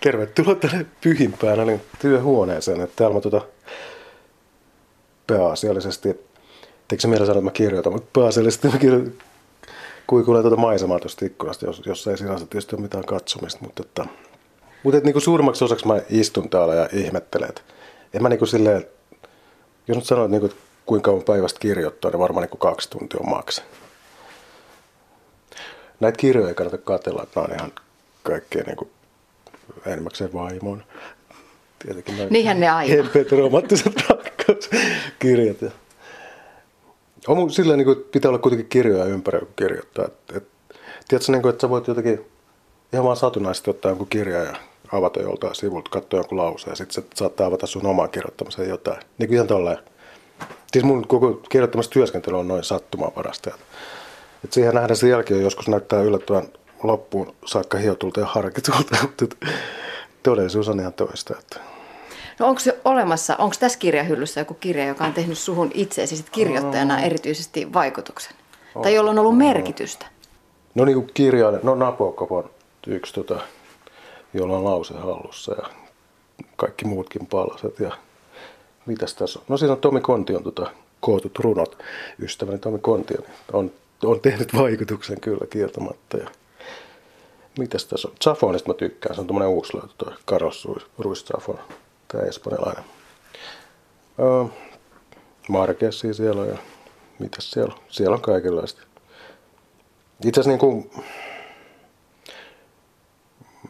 Tervetuloa tänne pyhimpään niin työhuoneeseen. Että täällä mä tota pääasiallisesti, eikö se mielellä sanoa, että mä kirjoitan, mutta pääasiallisesti mä kirjoitan, kuikulee tuota maisemaa tuosta ikkunasta, jos, jos ei sinänsä tietysti ole mitään katsomista. Mutta, että, mutta että, niin kuin suurimmaksi osaksi mä istun täällä ja ihmettelen. Että en mä niin kuin silleen, jos nyt sanoo, että, niin kuin, kuinka kauan päivästä kirjoittaa, niin varmaan niin kuin kaksi tuntia on maksa. Näitä kirjoja ei kannata katsella, että nämä on ihan kaikkea niin kuin enimmäkseen vaimon. Tietenkin Niinhän ne aina. Hempeet romanttiset rakkauskirjat. Ja on mun silleen, niin kuin, pitää olla kuitenkin kirjoja ympäri, kun kirjoittaa. Et, et, tiedätkö, niin kuin, että sä voit jotenkin ihan vaan satunnaisesti ottaa jonkun kirjan ja avata joltain sivulta, katsoa jonkun lauseen ja sitten se saattaa avata sun omaa kirjoittamiseen jotain. Niin kuin ihan tolleen. Siis mun koko kirjoittamassa työskentely on noin sattumaa parasta. Et siihen nähdään sen jälkeen joskus näyttää yllättävän loppuun saakka hiotulta ja harkitulta, mutta todellisuus on ihan toista. Että. No onko se olemassa, onko tässä kirjahyllyssä joku kirja, joka on tehnyt suhun itseesi sit kirjoittajana oh. erityisesti vaikutuksen? Oh. Tai jolla on ollut merkitystä? No niin kuin kirjailija, no Nabokov on yksi, tota, jolla on lause hallussa ja kaikki muutkin palaset. Ja mitäs tässä on? No siinä on Tomi Kontion tota, kootut runot. Ystäväni Tomi Kontio on, on tehnyt vaikutuksen kyllä kieltämättä. Ja mitäs tässä on? Zafonista mä tykkään, se on tämmönen uusi löytö, toi Carlos Ruiz Zafon, tää espanjalainen. Öö, Marquesi siellä ja mitäs siellä on? Siellä on kaikenlaista. Itse asiassa niin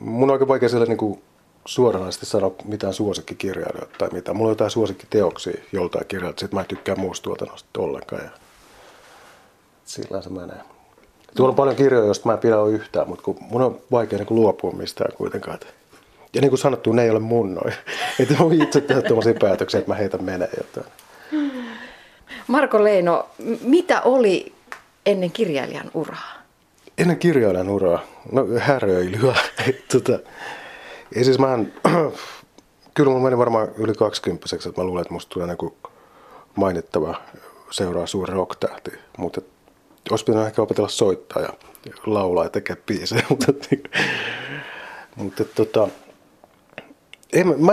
mun on aika vaikea siellä niin suoranaisesti sanoa mitään suosikkikirjailijoita tai mitään. Mulla on jotain suosikkiteoksia joltain kirjailijoilta, sit mä en tykkää muusta tuotannosta ollenkaan. Ja sillä se menee. Tuolla on paljon kirjoja, joista mä en pidä yhtään, mutta kun mun on vaikea niin luopua mistään kuitenkaan. Ja niin kuin sanottu, ne ei ole mun noin. Että mä itse tehdä tuollaisia päätöksiä, että mä heitän menee jotain. Marko Leino, mitä oli ennen kirjailijan uraa? Ennen kirjailijan uraa? No häröilyä. tota, ei siis mä en, kyllä mulla meni varmaan yli 20 että mä luulen, että musta tulee niin mainittava seuraa suuri rock-tähti. Mutta olisi pitänyt ehkä opetella soittaa ja laulaa ja tekee biisejä, mutta, mutta tota, ei, mä, mä,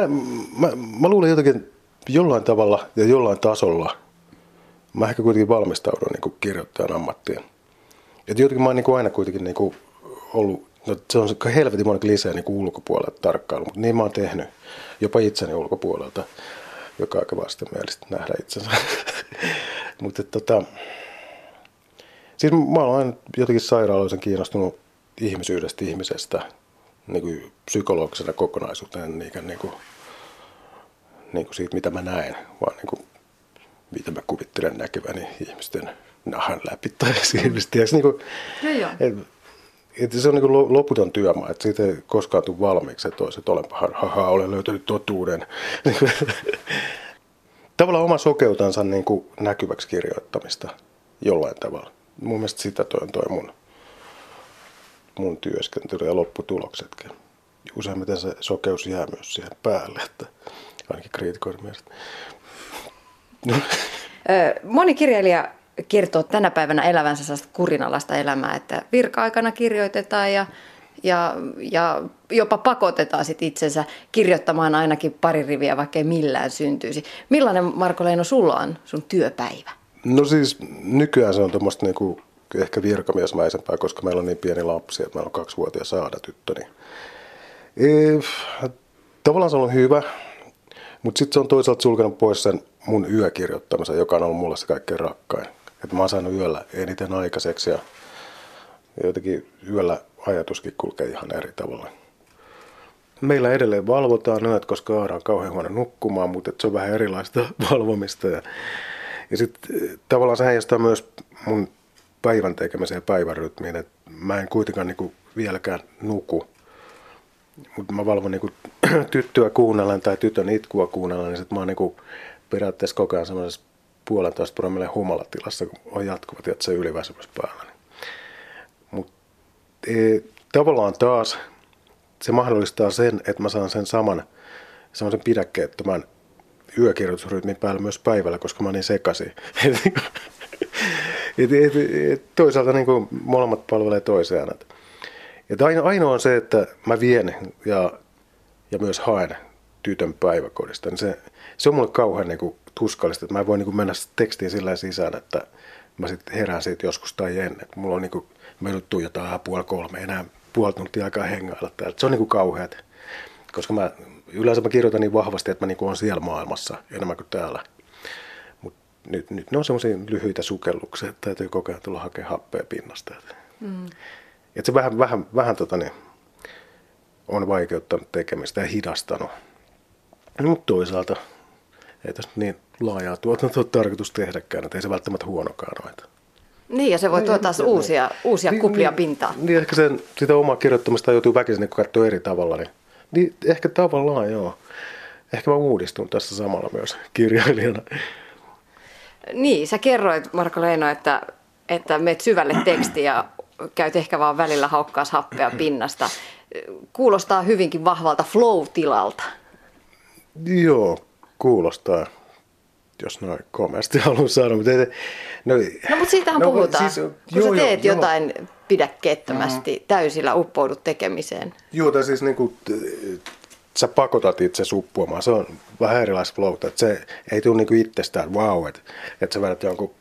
mä, mä, luulen jotenkin jollain tavalla ja jollain tasolla, mä ehkä kuitenkin valmistaudun niin kuin kirjoittajan ammattiin. Et jotenkin mä oon niin aina kuitenkin niin kuin ollut, no se on helvetin monen lisää niin kuin ulkopuolelta tarkkailu, mutta niin mä oon tehnyt jopa itseni ulkopuolelta, joka aika vastenmielistä nähdä itsensä. mutta tota, Siis mä olen aina jotenkin sairaaloisen kiinnostunut ihmisyydestä, ihmisestä, niin kuin psykologisena kokonaisuutena, kuin, niin kuin, niin kuin siitä, mitä mä näen, vaan niin kuin, mitä mä kuvittelen näkeväni ihmisten nahan läpi tai silmistä. Niin kuin, no et, et se on niin kuin loputon työmaa, että siitä ei koskaan tule valmiiksi, että olisi, että olenpa, haha, olen löytänyt totuuden. Tavallaan oma sokeutansa niin kuin näkyväksi kirjoittamista jollain tavalla mun mielestä sitä toi on toi mun, mun työskentely ja lopputuloksetkin. Useimmiten se sokeus jää myös siihen päälle, että ainakin kriitikoiden mielestä. Moni kirjailija kertoo tänä päivänä elävänsä sellaista kurinalaista elämää, että virka-aikana kirjoitetaan ja, ja, ja jopa pakotetaan sit itsensä kirjoittamaan ainakin pari riviä, vaikka ei millään syntyisi. Millainen, Marko Leino, sulla on sun työpäivä? No siis nykyään se on tuommoista niinku ehkä virkamiesmäisempää, koska meillä on niin pieni lapsi, että meillä on kaksivuotias saada tyttö. Niin... E, tavallaan se on hyvä, mutta sitten se on toisaalta sulkenut pois sen mun yökirjoittamisen, joka on ollut mulle se kaikkein rakkain. Että mä oon saanut yöllä eniten aikaiseksi ja jotenkin yöllä ajatuskin kulkee ihan eri tavalla. Meillä edelleen valvotaan yöt, koska Aara on kauhean huono nukkumaan, mutta se on vähän erilaista valvomista. Ja ja sitten eh, tavallaan se heijastaa myös mun päivän tekemiseen ja päivän rytmiin, että mä en kuitenkaan niinku vieläkään nuku. Mutta mä valvon niinku tyttöä kuunnellen tai tytön itkua kuunnellen, niin sit mä oon niinku periaatteessa koko ajan semmoisessa puolentoista promille humalatilassa, kun on jatkuva se yliväsymys päällä. Mutta e, tavallaan taas se mahdollistaa sen, että mä saan sen saman semmoisen pidäkkeettömän yökirjoitusrytmin päällä myös päivällä, koska mä niin sekaisin. et, et, et, toisaalta niin kuin molemmat palvelee toisiaan. Et, ainoa, on se, että mä vien ja ja myös haen tytön päiväkodista, niin se, se on mulle kauhean niin kuin, tuskallista, että mä en voi niin kuin, mennä tekstiin sillä sisään, että mä sitten herään siitä joskus tai ennen. Mulla on niin kuin, mä joudun jotain puoli kolme, enää puoli tuntia aikaa hengailla täällä. Se on niin kuin kauheat, koska mä, yleensä mä kirjoitan niin vahvasti, että mä niin on siellä maailmassa enemmän kuin täällä. Mutta nyt, nyt ne on semmoisia lyhyitä sukelluksia, että täytyy koko ajan tulla hakemaan happea pinnasta. Mm. Et se vähän, vähän, vähän tota niin, on vaikeuttanut tekemistä ja hidastanut. No, mutta toisaalta ei tässä niin laajaa tuotantoa tarkoitus tehdäkään, että ei se välttämättä huonokaan ole. Niin, ja se voi tuoda taas uusia, uusia niin, kuplia niin, pintaan. Niin, ehkä sen, sitä omaa kirjoittamista joutuu väkisin niin katsoa eri tavalla. Niin, niin, ehkä tavallaan joo. Ehkä mä uudistun tässä samalla myös kirjailijana. Niin, sä kerroit Marko Leino, että, että meet syvälle tekstiin ja käyt ehkä vaan välillä haukkaas happea pinnasta. Kuulostaa hyvinkin vahvalta flow-tilalta. Joo, kuulostaa jos noin komeasti haluan sanoa. Mutta ei, no, no mutta siitähän no, puhutaan, siis, kun joo, sä teet joo, jotain joo. Pidäkkeettömästi, mm. täysillä uppoudut tekemiseen. Joo, tai siis niin kuin, sä pakotat itse suppuamaan. Se on vähän erilaista flowta. Että se ei tule niin kuin itsestään, wow, että, että sä vedät jonkun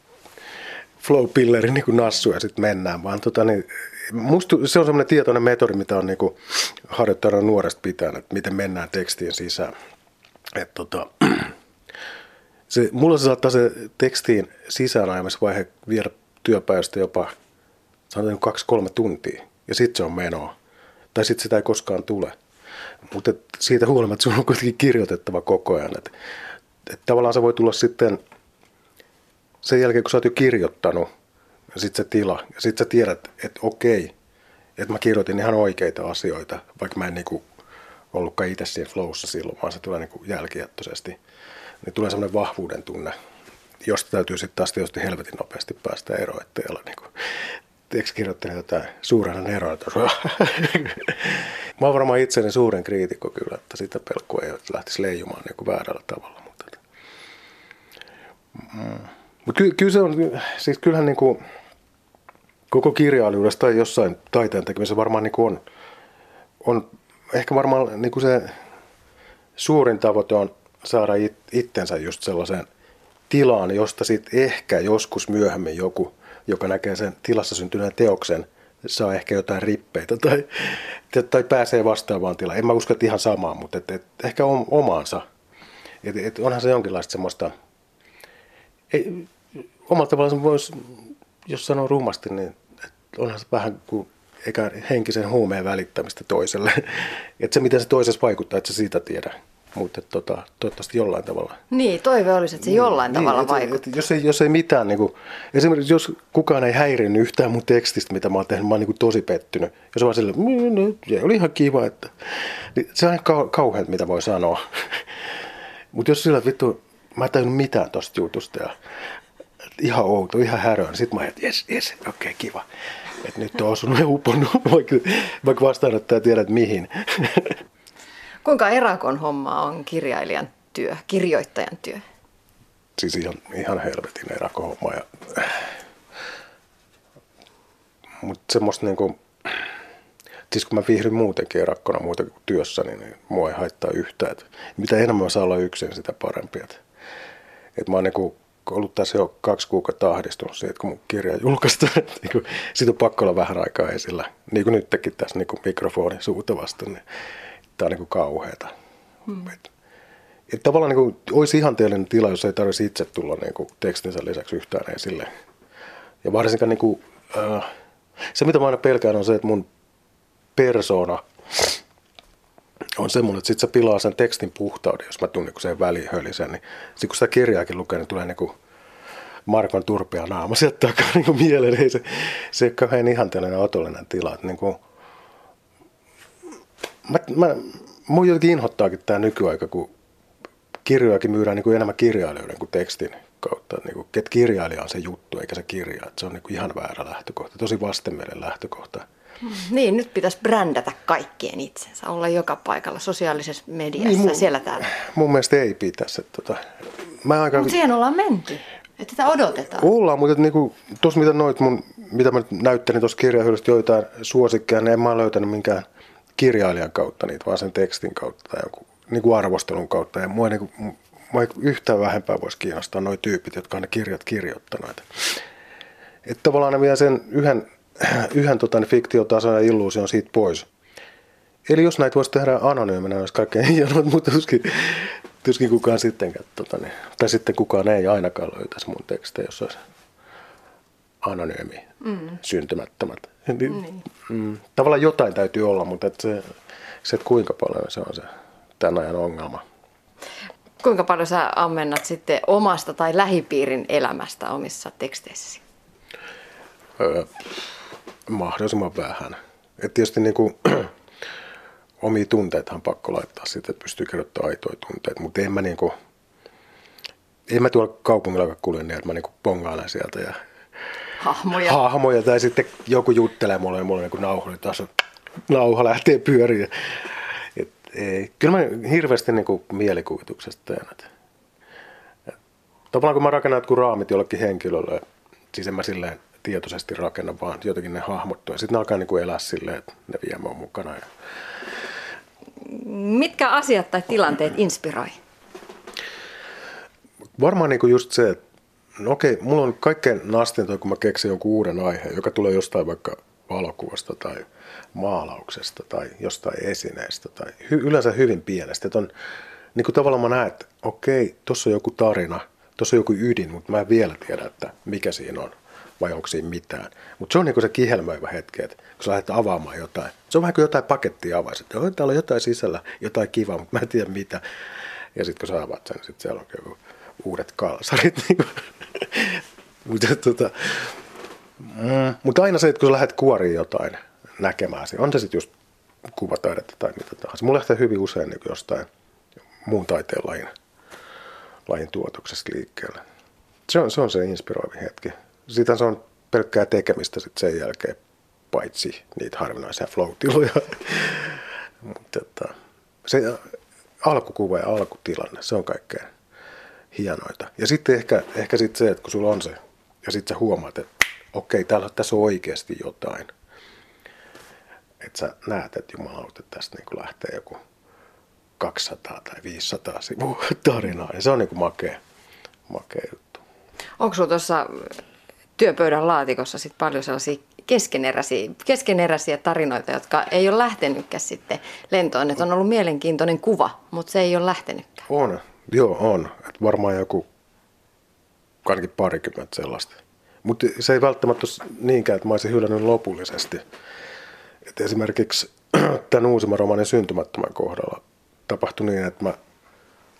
flow-pillerin niin kuin nassu ja sitten mennään, vaan tota, niin, musta se on semmoinen tietoinen metodi, mitä on niin kuin harjoittanut nuoresta pitäen, että miten mennään tekstiin sisään. Et, tota, se, mulla se saattaa se tekstiin vaihe viedä työpäivästä jopa sanotaan kaksi-kolme tuntia ja sitten se on menoa. Tai sitten sitä ei koskaan tule. Mutta siitä huolimatta sun on kuitenkin kirjoitettava koko ajan. Et, et tavallaan se voi tulla sitten sen jälkeen, kun sä oot jo kirjoittanut, ja sitten se tila, ja sitten sä tiedät, että okei, että mä kirjoitin ihan oikeita asioita, vaikka mä en niinku ollutkaan itse siinä flowssa silloin, vaan se tulee niinku jälkijättöisesti niin tulee semmoinen vahvuuden tunne, josta täytyy sitten taas tietysti helvetin nopeasti päästä eroon, ettei olla niin kuin, kirjoittelin tätä suurena että mä oon varmaan itseni suuren kriitikko kyllä, että sitä pelkkua ei lähtisi leijumaan niin väärällä tavalla. Mutta, mm. Mutta ky- kyllä se on, siis kyllähän niin kuin, koko kirjailijuudessa tai jossain taiteen tekemisessä varmaan niin kuin on, on ehkä varmaan niin kuin se suurin tavoite on saada it, itsensä just sellaiseen tilaan, josta sitten ehkä joskus myöhemmin joku, joka näkee sen tilassa syntyneen teoksen, saa ehkä jotain rippeitä tai, tai pääsee vastaavaan tilaan. En mä usko, että ihan samaan, mutta et, et, ehkä omaansa. Et, et onhan se jonkinlaista semmoista, ei, omalla tavallaan voisi, jos sanoo rumasti, niin onhan se vähän kuin eikä henkisen huumeen välittämistä toiselle. että se, miten se toisessa vaikuttaa, että se siitä tiedä mutta tota, toivottavasti jollain tavalla. Niin, toive olisi, että se jollain niin, tavalla että, vaikuttaa. Että jos, ei, jos ei mitään, niin kuin, esimerkiksi jos kukaan ei häirinnyt yhtään mun tekstistä, mitä mä oon tehnyt, mä oon niin kuin tosi pettynyt. Jos vaan silleen, mm, no, se oli ihan kiva, että... Niin se on kau- kauhean, mitä voi sanoa. mutta jos sillä, että vittu, mä en tajunnut mitään tosta jutusta ja ihan outo, ihan häröä, niin sitten mä ajattelin, jes, jes, okei, okay, kiva. Että nyt on osunut ja uponnut, vaikka, vaikka vastaanottaja tiedät mihin. Kuinka erakon homma on kirjailijan työ, kirjoittajan työ? Siis ihan, ihan helvetin erakon homma. Ja... Mutta semmoista niinku, siis kun mä viihdyn muutenkin erakkona muuta kuin työssä, niin mua ei haittaa yhtään. Et mitä enemmän mä saan olla yksin, sitä parempi. Et, et mä oon niinku ollut tässä jo kaksi kuukautta ahdistunut siitä, kun mun kirja julkaistaan. niinku, siitä on pakko olla vähän aikaa esillä. Niin kuin nytkin tässä niinku mikrofoni suuta vasten. Niin tämä on niin kauheata. Hmm. Et, et tavallaan niin kuin, olisi ihanteellinen tila, jos ei tarvitsisi itse tulla niin kuin, tekstinsä lisäksi yhtään esille. Ja varsinkaan niin kuin, äh, se, mitä mä aina pelkään, on se, että mun persona on semmoinen, että sit se pilaa sen tekstin puhtauden, jos mä tunnen niin sen välihölisen. Niin sit kun sitä kirjaakin lukee, niin tulee niin kuin Markon turpea naama sieltä takaa niin mieleen. Ei se, se ei ole kauhean ihanteellinen otollinen tila. Että niin kuin, mä, mä, mun jotenkin inhottaakin tämä nykyaika, kun kirjojakin myydään niin kuin enemmän kirjailijoiden kuin tekstin kautta. Niin kuin, että kirjailija on se juttu eikä se kirja. Että se on niin kuin ihan väärä lähtökohta, tosi vastenmielinen lähtökohta. Niin, nyt pitäisi brändätä kaikkien itsensä, olla joka paikalla sosiaalisessa mediassa, niin, mun, siellä täällä. Mun mielestä ei pitäisi. Että, tota, mä aika... Mutta siihen ollaan menty, että sitä odotetaan. Ollaan, mutta niinku, tuossa mitä noit mun, mitä mä näyttelin tuossa kirjahyllystä joitain suosikkeja, niin en mä löytänyt minkään kirjailijan kautta niitä, vaan sen tekstin kautta tai jonkun niin kuin arvostelun kautta. Ja mua, niin kuin, mua ei yhtään vähempää voisi kiinnostaa nuo tyypit, jotka on ne kirjat kirjoittaneet. Että tavallaan ne vie sen yhden, yhden tota, niin fiktiotason ja illuusion siitä pois. Eli jos näitä voisi tehdä anonyyminä, olisi kaikkein hienoa, mutta tuskin, tuskin kukaan sittenkään, tota, niin, tai sitten kukaan ei ainakaan löytäisi mun tekstejä, jos olisi anonyymi, mm. syntymättömät. Niin. Mm, tavallaan jotain täytyy olla, mutta et se, se, että kuinka paljon se on se tämän ajan ongelma. Kuinka paljon sä ammennat sitten omasta tai lähipiirin elämästä omissa teksteissäsi? Öö, mahdollisimman vähän. Et tietysti niin kuin, omia tunteita on pakko laittaa sitten, että pystyy kirjoittamaan aitoja tunteita, mutta en mä, niin kuin, en mä tuolla kaupungilla kulje niin, että mä niin pongaan sieltä ja hahmoja. hahmoja tai sitten joku juttelee mulle ja mulla on niin nauha, taas nauha lähtee pyöriin. Et, ei. Kyllä mä hirveästi niin kuin mielikuvituksesta teen. Et, et, tavallaan kun mä rakennan jotkut raamit jollekin henkilölle, siis en mä silleen tietoisesti rakenna, vaan jotenkin ne hahmottuu. Ja sitten ne alkaa niin kuin elää silleen, että ne vie mua mukana. Ja... Mitkä asiat tai tilanteet inspiroi? Varmaan niin kuin just se, että No okei, mulla on kaikkein nastinta, kun mä keksin jonkun uuden aiheen, joka tulee jostain vaikka valokuvasta tai maalauksesta tai jostain esineestä tai hy- yleensä hyvin pienestä. Että on, niin kuin tavallaan mä näen, että okei, tuossa on joku tarina, tuossa on joku ydin, mutta mä en vielä tiedä, että mikä siinä on vai onko siinä mitään. Mutta se on niin se kihelmöivä hetki, että kun sä lähdet avaamaan jotain. Se on vähän kuin jotain pakettia avaisi, että täällä on jotain sisällä, jotain kivaa, mutta mä en tiedä mitä. Ja sitten kun sä avaat sen, sitten siellä on joku uudet kalsarit. Niin mutta, tota, mm, aina se, että kun sä lähdet kuoriin jotain näkemään, on se sitten just kuvataidetta tai mitä tahansa. Mulla lähtee hyvin usein niin jostain muun taiteen lajin, lajin tuotoksesta liikkeelle. Se on, se on se inspiroivi hetki. Siitä se on pelkkää tekemistä sit sen jälkeen, paitsi niitä harvinaisia flow Mutta tota, se alkukuva ja alkutilanne, se on kaikkein hienoita. Ja sitten ehkä, ehkä sitten se, että kun sulla on se, ja sitten sä huomaat, että okei, täällä, tässä on oikeasti jotain. Että sä näet, että jumalauta, että tästä niin lähtee joku 200 tai 500 sivua tarinaa. Ja se on niin kuin makea, makea juttu. Onko sulla tuossa työpöydän laatikossa sit paljon sellaisia keskeneräisiä, keskeneräisiä tarinoita, jotka ei ole lähtenytkään sitten lentoon. Että on ollut mielenkiintoinen kuva, mutta se ei ole lähtenytkään. On, Joo, on. Et varmaan joku ainakin parikymmentä sellaista. Mutta se ei välttämättä ole niinkään, että mä olisin hylännyt lopullisesti. Et esimerkiksi tämän uusimman romanin syntymättömän kohdalla tapahtui niin, että mä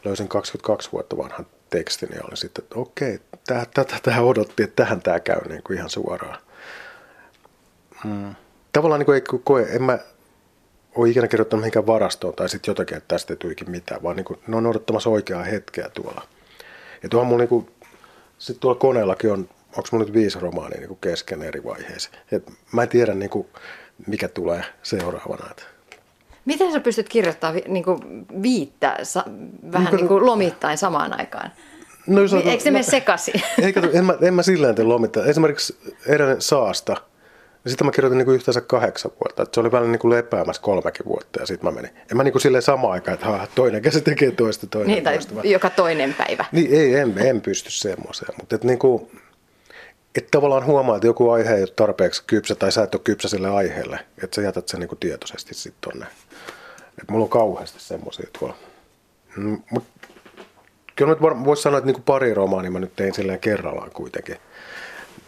löysin 22 vuotta vanhan tekstin ja olin sitten, että okei, tätä tähän odotti, että tähän tämä käy niin kuin ihan suoraan. Mm. Tavallaan niin kuin ei koe, en mä ole ikinä kirjoittanut mihinkään varastoon tai sitten jotakin, että tästä ei tuikin mitään, vaan niin kuin, ne on odottamassa oikeaa hetkeä tuolla. Ja tuohon mun niin kuin, sitten tuolla koneellakin on, onko mun nyt viisi romaania niin kuin kesken eri vaiheissa. Et mä en tiedä niin kuin, mikä tulee seuraavana. Että. Miten sä pystyt kirjoittamaan niin kuin viittä sa, vähän no, niin kuin lomittain samaan aikaan? No, jos Eikö se no, mene sekaisin? Eikä, en, mä, en mä sillä tee lomittain. Esimerkiksi erään saasta – ja sitten mä kirjoitin niin kuin yhteensä kahdeksan vuotta. Että se oli välillä niin kuin lepäämässä kolmekin vuotta ja sitten mä menin. En mä niin kuin silleen samaan aikaan, että ha, toinen käsi tekee toista, toinen Niin, tai toista. joka toinen päivä. Niin, ei, en, en pysty semmoiseen. Mutta että niin kuin, että tavallaan huomaa, että joku aihe ei ole tarpeeksi kypsä tai sä et ole kypsä sille aiheelle. Että sä jätät sen niin kuin tietoisesti sitten tonne. Että mulla on kauheasti semmoisia tuolla. Mm, Mutta kyllä nyt voisi sanoa, että niin kuin pari romaania mä nyt tein silleen kerrallaan kuitenkin.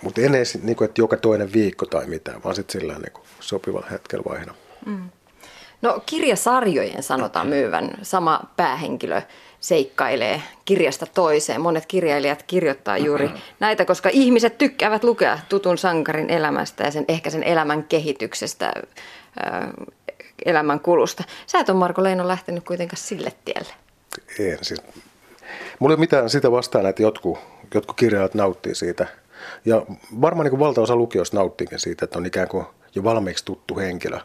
Mutta en edes, niin kuin, että joka toinen viikko tai mitään, vaan sitten sillä niin sopivalla hetkellä vaihda. Mm. No kirjasarjojen sanotaan myyvän. Sama päähenkilö seikkailee kirjasta toiseen. Monet kirjailijat kirjoittaa juuri mm-hmm. näitä, koska ihmiset tykkäävät lukea tutun sankarin elämästä ja sen, ehkä sen elämän kehityksestä, elämän kulusta. Sä et ole Marko Leino lähtenyt kuitenkaan sille tielle. En siis. Mulla ei ole mitään sitä vastaan, että jotkut, jotkut kirjailijat nauttii siitä – ja varmaan niin kuin valtaosa lukijoista nauttiikin siitä, että on ikään kuin jo valmiiksi tuttu henkilö,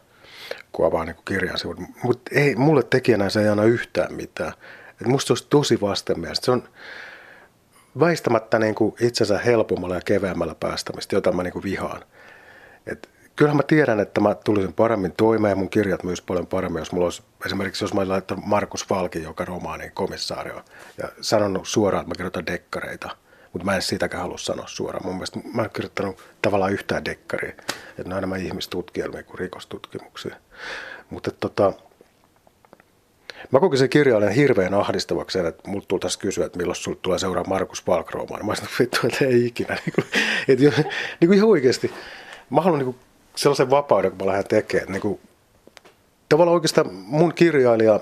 kun avaa niin kirjan sivut. Mutta ei, mulle tekijänä se ei anna yhtään mitään. Et musta se olisi tosi vastenmielistä. Se on väistämättä niin kuin itsensä helpommalla ja keveämmällä päästämistä, jota mä niin kuin vihaan. Et kyllähän mä tiedän, että mä tulisin paremmin toimeen, mun kirjat myös paljon paremmin, jos mulla olisi, esimerkiksi jos mä olisin laittanut Markus Falkin, joka romaanin komissaario, ja sanonut suoraan, että mä kirjoitan dekkareita, mutta mä en siitäkään halua sanoa suoraan. Mun mielestä mä en kirjoittanut tavallaan yhtään dekkaria, että ne on enemmän ihmistutkielmia kuin rikostutkimuksia. Mutta tota, Mä kokin sen kirjailijan hirveän ahdistavaksi että multa tultaisiin kysyä, että milloin sulle tulee seuraa Markus Falk-romaani. Mä sanoin, vittu, että ei ikinä. Että niin kuin ihan oikeasti, mä haluan niin kuin sellaisen vapauden, kun mä lähden tekemään. Niin kuin, tavallaan oikeastaan mun kirjailija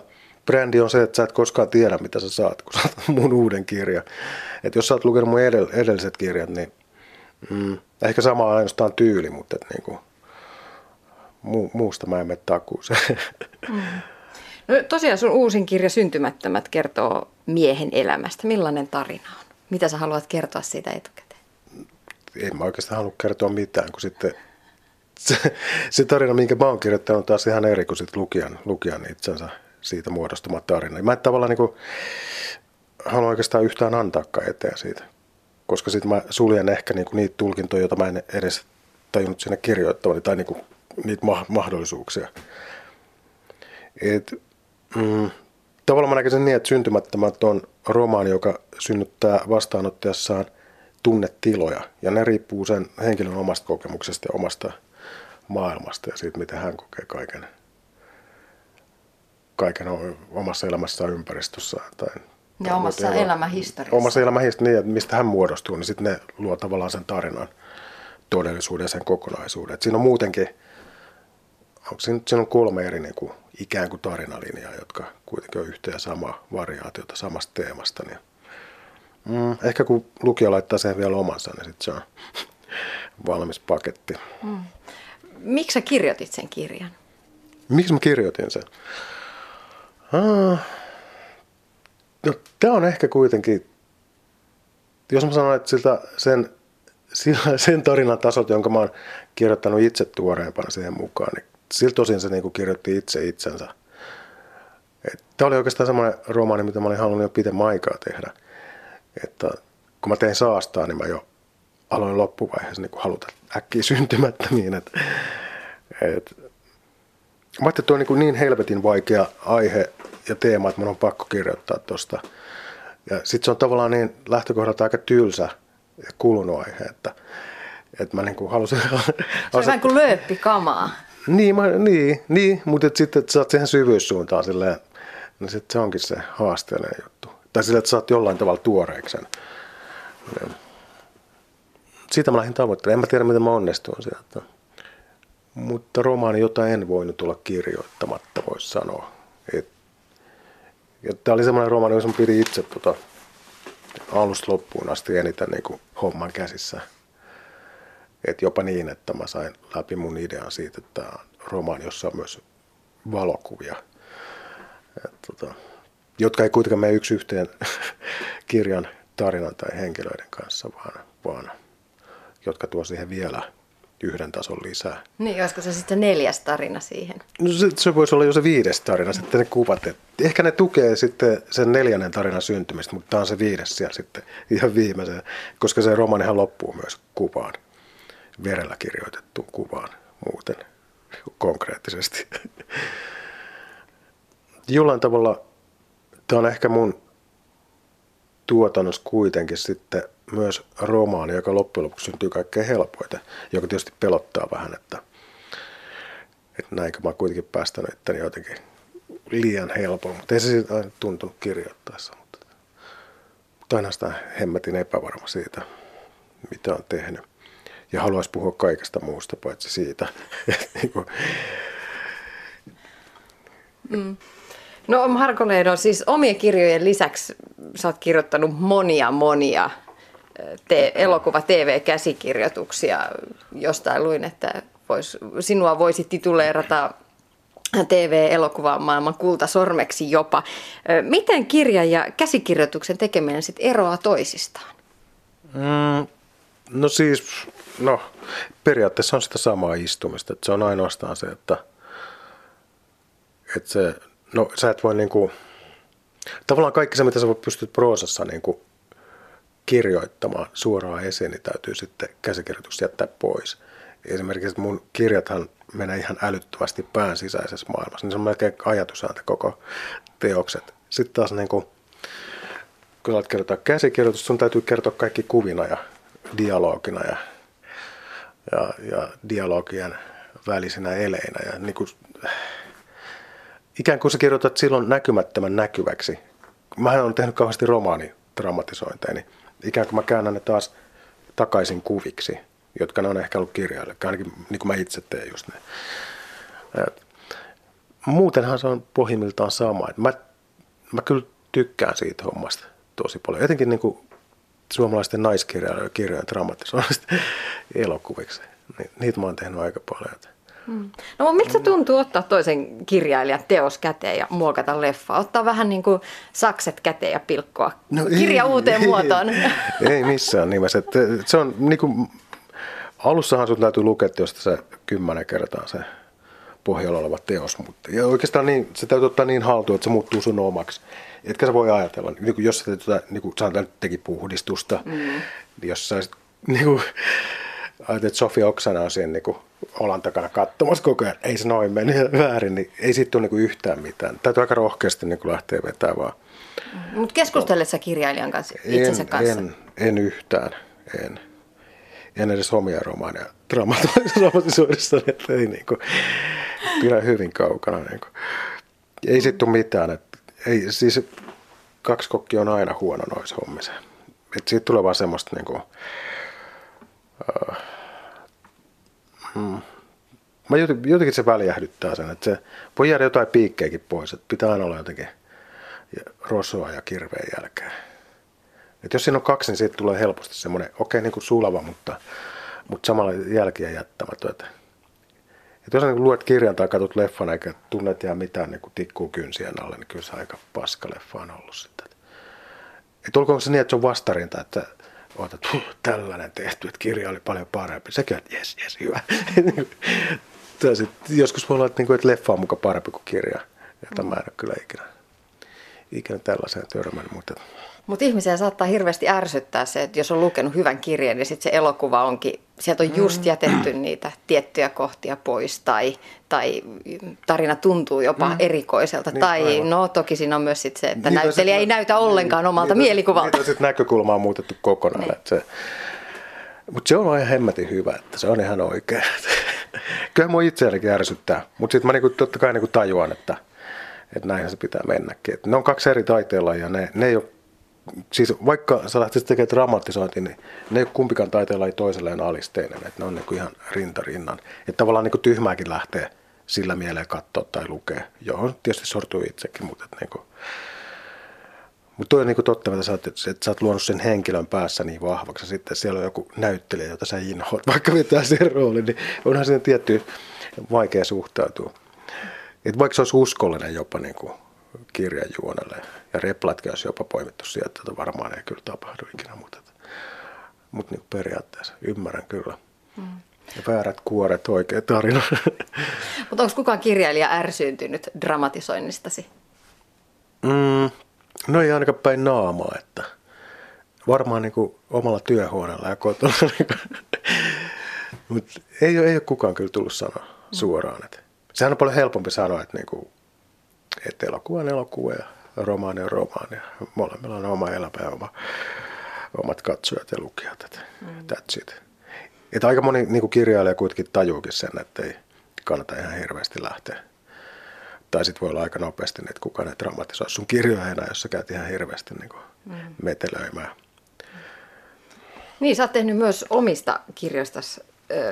brändi on se, että sä et koskaan tiedä, mitä sä saat, kun saat mun uuden kirjan. Että jos sä oot lukenut mun edell- edelliset kirjat, niin mm, ehkä sama ainoastaan tyyli, mutta et, niin kuin, mu- muusta mä en mene takuuseen. Mm. No, tosiaan sun uusin kirja Syntymättömät kertoo miehen elämästä. Millainen tarina on? Mitä sä haluat kertoa siitä etukäteen? En mä oikeastaan halua kertoa mitään, kun sitten se, se tarina, minkä mä oon kirjoittanut, on taas ihan eri kuin sitten lukijan, lukijan itsensä siitä muodostuma tarina. Mä en tavallaan niin kuin, halua oikeastaan yhtään antaakaan eteen siitä, koska sitten mä suljen ehkä niin kuin niitä tulkintoja, joita mä en edes tajunnut sinne kirjoittavani, tai niin kuin niitä ma- mahdollisuuksia. Et, mm, tavallaan mä näkisin niin, että syntymättömät on romaani, joka synnyttää vastaanottajassaan tunnetiloja, ja ne riippuu sen henkilön omasta kokemuksesta ja omasta maailmasta ja siitä, miten hän kokee kaiken, kaiken omassa elämässään ympäristössään. Tai, ja omassa elämähistoriassa. Omassa elämähistoriassa, niin, mistä hän muodostuu, niin sitten ne luo tavallaan sen tarinan todellisuuden ja sen kokonaisuuden. Et siinä on muutenkin, onko siinä, siinä on kolme eri niin kuin, ikään kuin tarinalinjaa, jotka kuitenkin on yhtä ja samaa variaatiota samasta teemasta. Niin, mm, ehkä kun lukija laittaa sen vielä omansa, niin sitten se on valmis paketti. Mm. Miksi sä kirjoitit sen kirjan? Miksi mä kirjoitin sen? Ah, no, tämä on ehkä kuitenkin, jos mä sanon, että siltä sen, sen tarinan tasot, jonka mä oon kirjoittanut itse tuoreempana siihen mukaan, niin siltä tosin se niin kuin kirjoitti itse itsensä. Tämä oli oikeastaan semmoinen romaani, mitä mä olin halunnut jo pitemmän aikaa tehdä. Että kun mä tein saastaa, niin mä jo aloin loppuvaiheessa niin haluta äkkiä syntymättömiin. Et, et, mä ajattelin, että tuo on niin, niin helvetin vaikea aihe ja teema, että mun on pakko kirjoittaa tuosta. Ja sitten se on tavallaan niin lähtökohdalta aika tylsä ja kulunut aihe, että, että mä niin kuin halusin... Se on vähän kuin lööppikamaa. Niin, mä, niin, niin mutta et sitten että saat siihen syvyyssuuntaan silleen, niin sitten se onkin se haasteellinen juttu. Tai sillä, että saat jollain tavalla tuoreeksen. Siitä mä lähdin tavoittelemaan. En mä tiedä, miten mä onnistuin sieltä. Mutta romaani, jota en voinut olla kirjoittamatta, voisi sanoa. Et, ja tämä oli semmoinen romaani, jossa pidin itse tota, alusta loppuun asti eniten niin kuin homman käsissä. Et jopa niin, että mä sain läpi mun idean siitä, että tämä on romaani, jossa on myös valokuvia. Et, tota, jotka ei kuitenkaan mene yksi yhteen kirjan tarinan tai henkilöiden kanssa, vaan, vaan jotka tuo siihen vielä yhden tason lisää. Niin, olisiko se sitten neljäs tarina siihen? No se, se voisi olla jo se viides tarina, sitten ne kuvat. Et ehkä ne tukee sitten sen neljännen tarinan syntymistä, mutta tämä on se viides siellä sitten ihan viimeisen, koska se romanihan loppuu myös kuvaan, verellä kirjoitettu kuvaan muuten konkreettisesti. Jollain tavalla tämä on ehkä mun tuotannossa kuitenkin sitten myös romaani, joka loppujen lopuksi syntyy kaikkein helpoiten, joka tietysti pelottaa vähän, että, että näinkö mä kuitenkin päästänyt itteni jotenkin liian helpolla, mutta ei se siitä aina tuntunut kirjoittaessa. Mutta, mutta aina sitä hemmetin epävarma siitä, mitä on tehnyt. Ja haluaisi puhua kaikesta muusta paitsi siitä. Niinku- mm. No Marko Leino, siis omien kirjojen lisäksi sä oot kirjoittanut monia monia te- elokuva TV-käsikirjoituksia. Jostain luin, että vois, sinua voisi tituleerata TV-elokuvan maailman kultasormeksi jopa. Miten kirjan ja käsikirjoituksen tekeminen sitten eroaa toisistaan? Mm, no siis, no periaatteessa on sitä samaa istumista. Että se on ainoastaan se, että, että se, no sä et voi niinku, tavallaan kaikki se, mitä sä pystyt proosassa niinku kirjoittamaan suoraan esiin, niin täytyy sitten käsikirjoitus jättää pois. esimerkiksi mun kirjathan menee ihan älyttömästi pään sisäisessä maailmassa, niin se on melkein ajatusääntä koko teokset. Sitten taas niin kuin, kun alat kertoa käsikirjoitus, sun täytyy kertoa kaikki kuvina ja dialogina ja, ja, ja dialogien välisenä eleinä. Ja niin kuin, ikään kuin sä kirjoitat silloin näkymättömän näkyväksi. Mä olen tehnyt kauheasti romaani dramatisointeja, niin ikään kuin mä käännän ne taas takaisin kuviksi, jotka ne on ehkä ollut kirjaille, ainakin niin kuin mä itse teen just ne. Muutenhan se on pohjimmiltaan sama. Mä, mä kyllä tykkään siitä hommasta tosi paljon. Etenkin niin kuin suomalaisten naiskirjailijoiden kirjojen dramatisoinnista elokuviksi. Niitä mä oon tehnyt aika paljon. Hmm. No miltä se tuntuu ottaa toisen kirjailijan teos käteen ja muokata leffa? Ottaa vähän niin kuin sakset käteen ja pilkkoa no kirja ei, uuteen ei, muotoon. Ei, ei missään nimessä. Se on niin kuin, alussahan sun täytyy lukea josta se kymmenen kertaa se pohjalla oleva teos. Mutta, ja oikeastaan niin, se täytyy ottaa niin haltuun, että se muuttuu sun omaksi. Etkä sä voi ajatella, niin kuin jos sä teet, niin kuin sanotaan, teki puhdistusta, mm. niin jos sä niin kuin, ajattelet, että Sofia Oksana on siinä niin olan takana katsomassa koko ajan, ei se noin mene väärin, niin ei siitä tule niin yhtään mitään. Täytyy aika rohkeasti niin kuin lähteä vetämään vaan. Mutta keskustelet sä kirjailijan kanssa, itsensä en, kanssa? En, en yhtään, en. En edes omia romaaneja dramatisoidessa, että ei niin kuin, pidä hyvin kaukana. Niin kuin. Ei sitten tule mitään. Että, ei, siis kaksi kokki on aina huono noissa hommissa. Että siitä tulee vaan semmoista niin kuin, uh, hmm. Mä jotenkin se väljähdyttää sen, että se voi jäädä jotain piikkejäkin pois, että pitää aina olla jotenkin rosoa ja kirveen jälkeen. Et jos siinä on kaksi, niin siitä tulee helposti semmoinen, okei, okay, niin kuin sulava, mutta, mutta samalla jälkiä jättämätön. Että jos niin luet kirjan tai katsot leffan eikä tunnet ihan mitään niin tikkuu kynsien alle, niin kyllä se aika paska leffa on ollut sitten. Että olkoon se niin, että se on vastarinta, että oot, että huh, tällainen tehty, että kirja oli paljon parempi. Sekin on, jes, jes, hyvä. sit, joskus voi olla, että, niin kuin, että leffa on muka parempi kuin kirja. Jota mä en ole kyllä ikinä, ikinä tällaiseen törmännyt. Mutta mutta ihmisiä saattaa hirveästi ärsyttää se, että jos on lukenut hyvän kirjan ja sitten se elokuva onkin, sieltä on just mm. jätetty niitä tiettyjä kohtia pois tai, tai tarina tuntuu jopa mm. erikoiselta. Niin, tai aivan. no toki siinä on myös sit se, että niitä näyttelijä sit, ei näytä ollenkaan niin, omalta niitä, mielikuvalta. Niitä sitten näkökulma on muutettu kokonaan. Niin. Se, mutta se on ihan hemmetin hyvä, että se on ihan oikein. Kyllä mua itseänikin ärsyttää, mutta sitten mä niinku, totta kai niinku tajuan, että, että näinhän se pitää mennäkin. Et ne on kaksi eri taiteenlajia, ne, ne ei ole siis vaikka sä lähtisit tekemään dramatisointi, niin ne ei ole kumpikaan taiteella ei toiselleen alisteinen, että ne on niin kuin ihan rintarinnan. Että tavallaan niin kuin tyhmääkin lähtee sillä mieleen katsoa tai lukea, johon tietysti sortuu itsekin, mutta että niin kuin, mutta toi on niin totta, että sä, oot, että sä oot luonut sen henkilön päässä niin vahvaksi, sitten siellä on joku näyttelijä, jota sä inhoat, vaikka vetää sen roolin, niin onhan siinä tietty vaikea suhtautua. Et vaikka se olisi uskollinen jopa niin kuin kirjan juonelle. Ja replatkin olisi jopa poimittu sieltä, että varmaan ei kyllä tapahdu ikinä, mutta, mutta niin periaatteessa ymmärrän kyllä. Mm. Ja väärät kuoret, oikea tarina. Mutta onko kukaan kirjailija ärsyyntynyt dramatisoinnistasi? Mm, no ei ainakaan päin naamaa, että varmaan niin kuin omalla työhuoneella ja kotona. Mutta ei, ei ole kukaan kyllä tullut sanoa suoraan. Että sehän on paljon helpompi sanoa, että niin kuin että elokuva on elokuva ja romaani on romaani. Molemmilla on oma elämä ja oma, omat katsojat ja lukijat. Että mm. That's it. Että aika moni niin kuin kirjailija kuitenkin tajuukin sen, että ei kannata ihan hirveästi lähteä. Tai sitten voi olla aika nopeasti, että kukaan ei dramatisoi sun kirjoja enää, jos sä käyt ihan hirveästi niin kuin mm. metelöimään. Niin, sä oot tehnyt myös omista kirjoista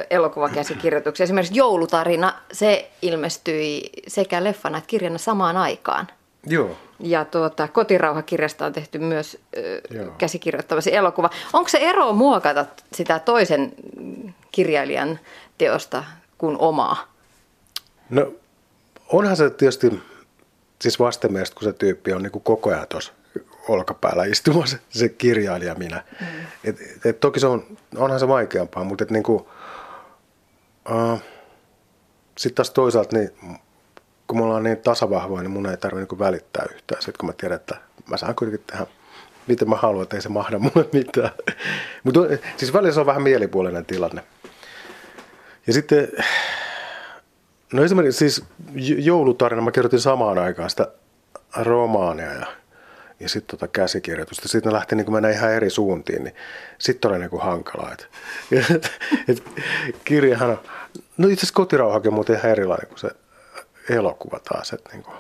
elokuvakäsikirjoituksia. Esimerkiksi Joulutarina, se ilmestyi sekä leffana että kirjana samaan aikaan. Joo. Ja tuota, Kotirauha-kirjasta on tehty myös ö, käsikirjoittamasi elokuva. Onko se ero muokata sitä toisen kirjailijan teosta kuin omaa? No onhan se tietysti siis vastenmielestä, kun se tyyppi on niin kuin koko ajan tuossa olkapäällä istumassa, se kirjailija minä. Mm. Et, et, toki se on, onhan se vaikeampaa, mutta et, niin kuin, Uh, Sitten taas toisaalta, niin, kun me ollaan niin tasavahvoja, niin mun ei tarvitse niin välittää yhtään. Sitten kun mä tiedän, että mä saan kuitenkin tehdä miten mä haluan, että ei se mahda mulle mitään. Mutta siis välillä se on vähän mielipuolinen tilanne. Ja sitten, no esimerkiksi siis joulutarina, mä kirjoitin samaan aikaan sitä romaania ja, ja sitten tota käsikirjoitusta. Sitten ne lähti niin mennä ihan eri suuntiin, niin sitten oli niin kuin hankalaa. Et, et, et, kirjahan no itse asiassa kotirauhakin on muuten ihan erilainen kuin se elokuva taas. Että niin kuin,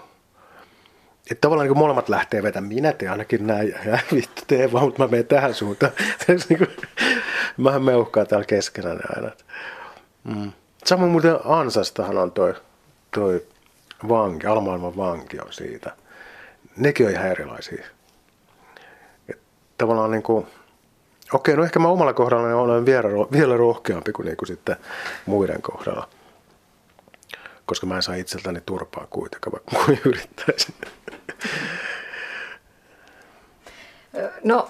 että tavallaan niin molemmat lähtee vetämään, minä teen ainakin näin, ja vittu tee vaan, mutta mä menen tähän suuntaan. niin mähän meuhkaan täällä keskenään aina. Mm. Samoin muuten Ansastahan on toi, toi vanki, alamaailman vanki on siitä. Nekin on ihan erilaisia. Et tavallaan niin kuin, okei, no ehkä mä omalla kohdalla olen vielä, vielä rohkeampi kuin, niin kuin sitten muiden kohdalla. Koska mä en saa itseltäni turpaa kuitenkaan, vaikka kuin yrittäisin. No,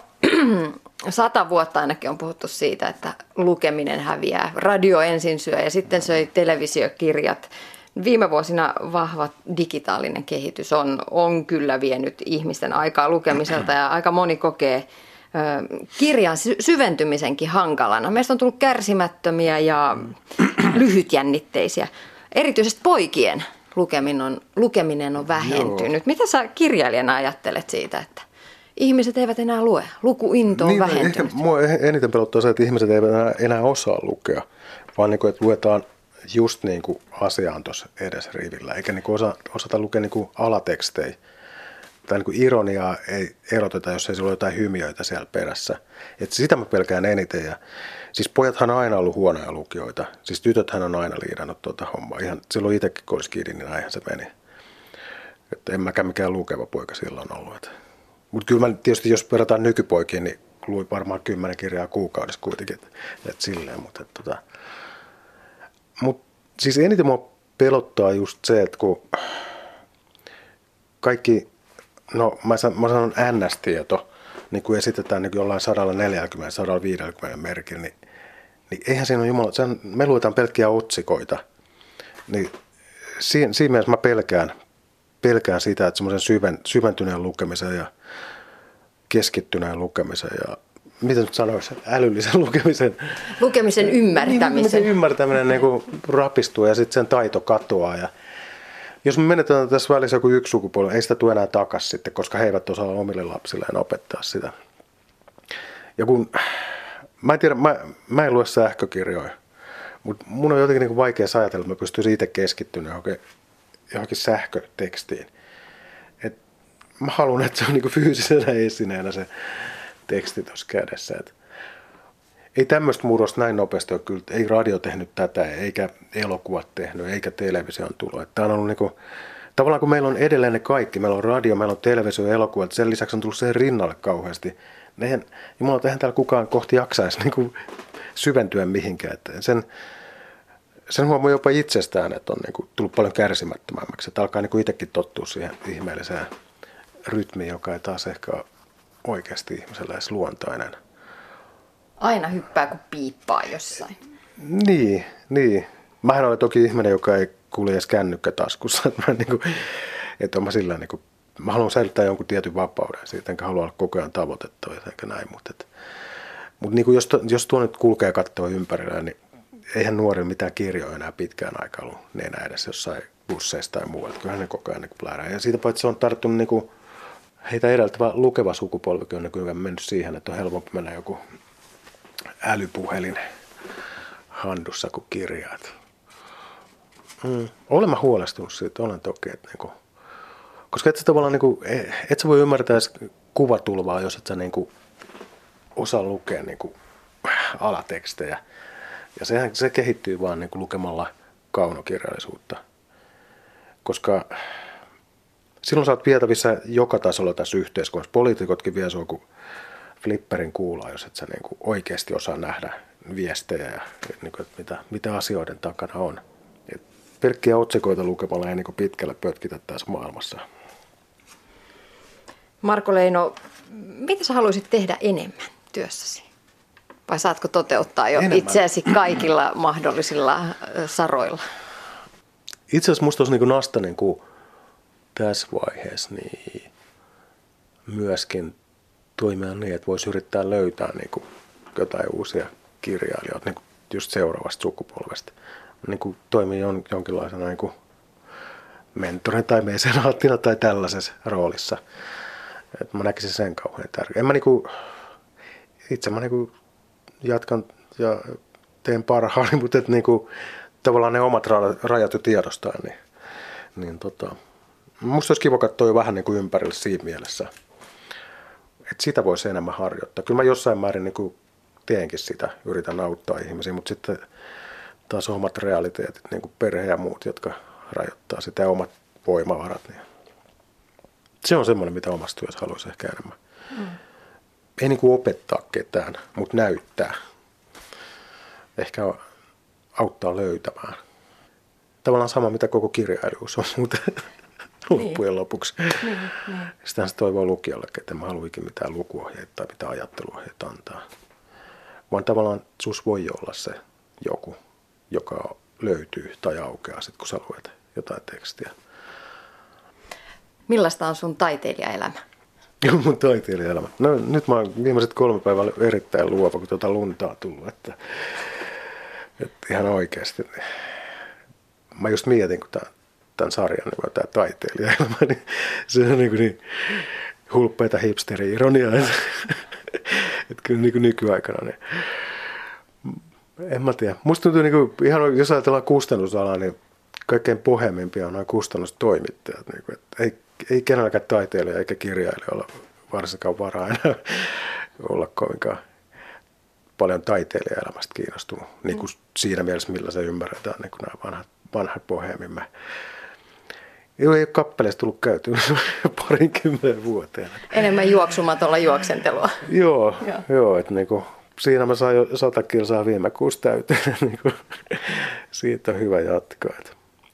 sata vuotta ainakin on puhuttu siitä, että lukeminen häviää. Radio ensin syö ja sitten söi televisiokirjat. Viime vuosina vahva digitaalinen kehitys on, on kyllä vienyt ihmisten aikaa lukemiselta ja aika moni kokee kirjan syventymisenkin hankalana. Meistä on tullut kärsimättömiä ja lyhytjännitteisiä. Erityisesti poikien lukeminen on, lukeminen on vähentynyt. Joo. Mitä sä kirjailijana ajattelet siitä, että ihmiset eivät enää lue? Lukuinto on niin, no, vähentynyt. Ehkä mua eniten pelottaa se, että ihmiset eivät enää, enää osaa lukea, vaan niin kuin, että luetaan just niin kuin asiaan tuossa edes rivillä, eikä niin kuin osa, osata lukea niin kuin alatekstejä. Tai niin kuin ironiaa ei eroteta, jos ei se ole jotain hymiöitä siellä perässä. Et sitä mä pelkään eniten. Ja, siis pojathan on aina ollut huonoja lukijoita. Siis tytöthän on aina liidannut tuota hommaa. Ihan silloin itsekin kun olisi niin näinhän se meni. Että en mäkään mikään lukeva poika silloin ollut. Mutta kyllä mä tietysti, jos verrataan nykypoikiin, niin luin varmaan kymmenen kirjaa kuukaudessa kuitenkin. Että et silleen, mutta et, tota, mut, siis eniten mua pelottaa just se, että kun kaikki, no mä, sanon, mä sanon NS-tieto, niin kuin esitetään niin jollain 140-150 merkillä, niin, niin eihän siinä ole jumala, sehän, me luetaan pelkkiä otsikoita. Niin siinä, siinä mielessä mä pelkään, pelkään sitä, että semmoisen syven, syventyneen lukemisen ja keskittyneen lukemisen ja miten nyt sanoisi, älyllisen lukemisen. Lukemisen ymmärtämisen. Niin, niin ymmärtäminen niin kuin rapistuu ja sitten sen taito katoaa. Ja jos me menetään tässä välissä joku yksi sukupolvi, ei sitä tule enää takaisin sitten, koska he eivät osaa omille lapsilleen opettaa sitä. Ja kun, mä en tiedä, mä, mä en lue sähkökirjoja, mutta mun on jotenkin niin kuin vaikea ajatella, että mä pystyisin itse keskittymään johonkin, johonkin sähkötekstiin. Et mä haluan, että se on niin kuin fyysisenä esineenä se teksti tuossa kädessä. Et ei tämmöistä murrosta näin nopeasti ole kyllä, ei radio tehnyt tätä, eikä elokuvat tehnyt, eikä television tulo. Tämä on ollut niin kuin, tavallaan kun meillä on edelleen ne kaikki, meillä on radio, meillä on televisio elokuvat, sen lisäksi on tullut sen rinnalle kauheasti. Eihän, Jumala, eihän täällä kukaan kohti jaksaisi niin kuin syventyä mihinkään. Että sen, sen huomaa jopa itsestään, että on niin kuin tullut paljon kärsimättömämmäksi. Että alkaa niin kuin itsekin tottua siihen ihmeelliseen rytmiin, joka ei taas ehkä ole oikeasti ihmisellä edes luontainen. Aina hyppää kuin piippaa jossain. Niin, niin. Mähän olen toki ihminen, joka ei kulje edes kännykkä taskussa. Että mä, niin kuin, että mä, sillä niin kuin, mä haluan säilyttää jonkun tietyn vapauden siitä, enkä halua olla koko ajan tavoitettu, enkä näin. Mutta, että, mutta niin kuin jos, jos tuo nyt kulkee katsoa ympärillä, niin eihän nuori mitään kirjoja enää pitkään aikaa ollut nenä edes jossain busseista tai muualta. Kyllähän ne koko ajan niin plärää. Ja siitä paitsi se on tarttunut niin kuin, heitä edeltävä lukeva sukupolvi on nykyään mennyt siihen, että on helpompi mennä joku älypuhelin handussa kuin kirjaat. Mm. Olen mä huolestunut siitä, olen toki. Että niinku, koska et sä tavallaan niinku, e, et sä voi ymmärtää kuvatulvaa, jos et sä niinku osaa lukea niinku alatekstejä. Ja sehän, se kehittyy vaan niinku lukemalla kaunokirjallisuutta. Koska silloin sä oot vietävissä joka tasolla tässä yhteiskunnassa. Poliitikotkin vie sua kuin flipperin kuulaa, jos et sä niin kuin oikeasti osaa nähdä viestejä ja niin kuin, että mitä, mitä asioiden takana on. Et pelkkiä otsikoita lukemalla ei niin kuin pitkälle pötkitä tässä maailmassa. Marko Leino, mitä sä haluaisit tehdä enemmän työssäsi? Vai saatko toteuttaa jo enemmän. itseäsi kaikilla mahdollisilla saroilla? Itse asiassa musta olisi niin kuin Nastanen, kun tässä vaiheessa niin myöskin toimia niin, että voisi yrittää löytää niin kuin jotain uusia kirjailijoita niin kuin just seuraavasta sukupolvesta. niin kuin toimii jon, jonkinlaisena niin kuin mentorin tai mesenaattina tai tällaisessa roolissa. Et mä näkisin sen kauhean tärkeä. Mä niinku, itse mä niinku jatkan ja teen parhaani, mutta et niinku, tavallaan ne omat rajat jo tiedostaen, niin, niin tota, musta olisi kiva katsoa jo vähän niin kuin ympärille siinä mielessä, että sitä voisi enemmän harjoittaa. Kyllä mä jossain määrin niin kuin teenkin sitä, yritän auttaa ihmisiä, mutta sitten taas omat realiteetit, niin kuin perhe ja muut, jotka rajoittaa sitä ja omat voimavarat. Niin se on semmoinen, mitä omassa työssä haluaisi ehkä enemmän. Mm. Ei niin kuin opettaa ketään, mutta näyttää. Ehkä auttaa löytämään. Tavallaan sama, mitä koko kirjailijuus on, mutta niin. loppujen lopuksi. Niin, niin. Sitähän se toivoo lukijalle, että en mä haluikin mitään lukuohjeita tai mitään ajatteluohjeita antaa. Vaan tavallaan sus voi olla se joku, joka löytyy tai aukeaa sitten, kun sä luet jotain tekstiä. Millaista on sun taiteilijaelämä? Mun taiteilijaelämä. No nyt mä oon viimeiset kolme päivää erittäin luova, kun tuota luntaa tullut. Että, että ihan oikeasti. Niin. Mä just mietin, kun tämän, tämän sarjan, niin tämä taiteilijaelämä, niin se on niin, niin hulppeita hipsteri-ironiaa. Että, että kyllä niin kuin nykyaikana, niin en mä tiedä. Musta tuntuu, niin kuin, ihan jos ajatellaan kustannusalaa, niin kaikkein pohjemmimpia on noin kustannustoimittajat. Niin kuin, että ei, ei kenelläkään taiteilija eikä kirjailijoilla varsinkaan varaa enää olla kovinkaan paljon taiteilijaelämästä kiinnostunut. Niin kuin siinä mielessä, millä se ymmärretään, niin kuin nämä vanhat, vanhat pohjemmimme. Ei ole kappaleista tullut käyty parinkymmenen vuoteen. Enemmän juoksumatolla juoksentelua. joo, joo. joo että niin kuin, siinä mä sain jo sata kilsaa viime kuussa täyteen. niin kuin, siitä on hyvä jatkaa. Että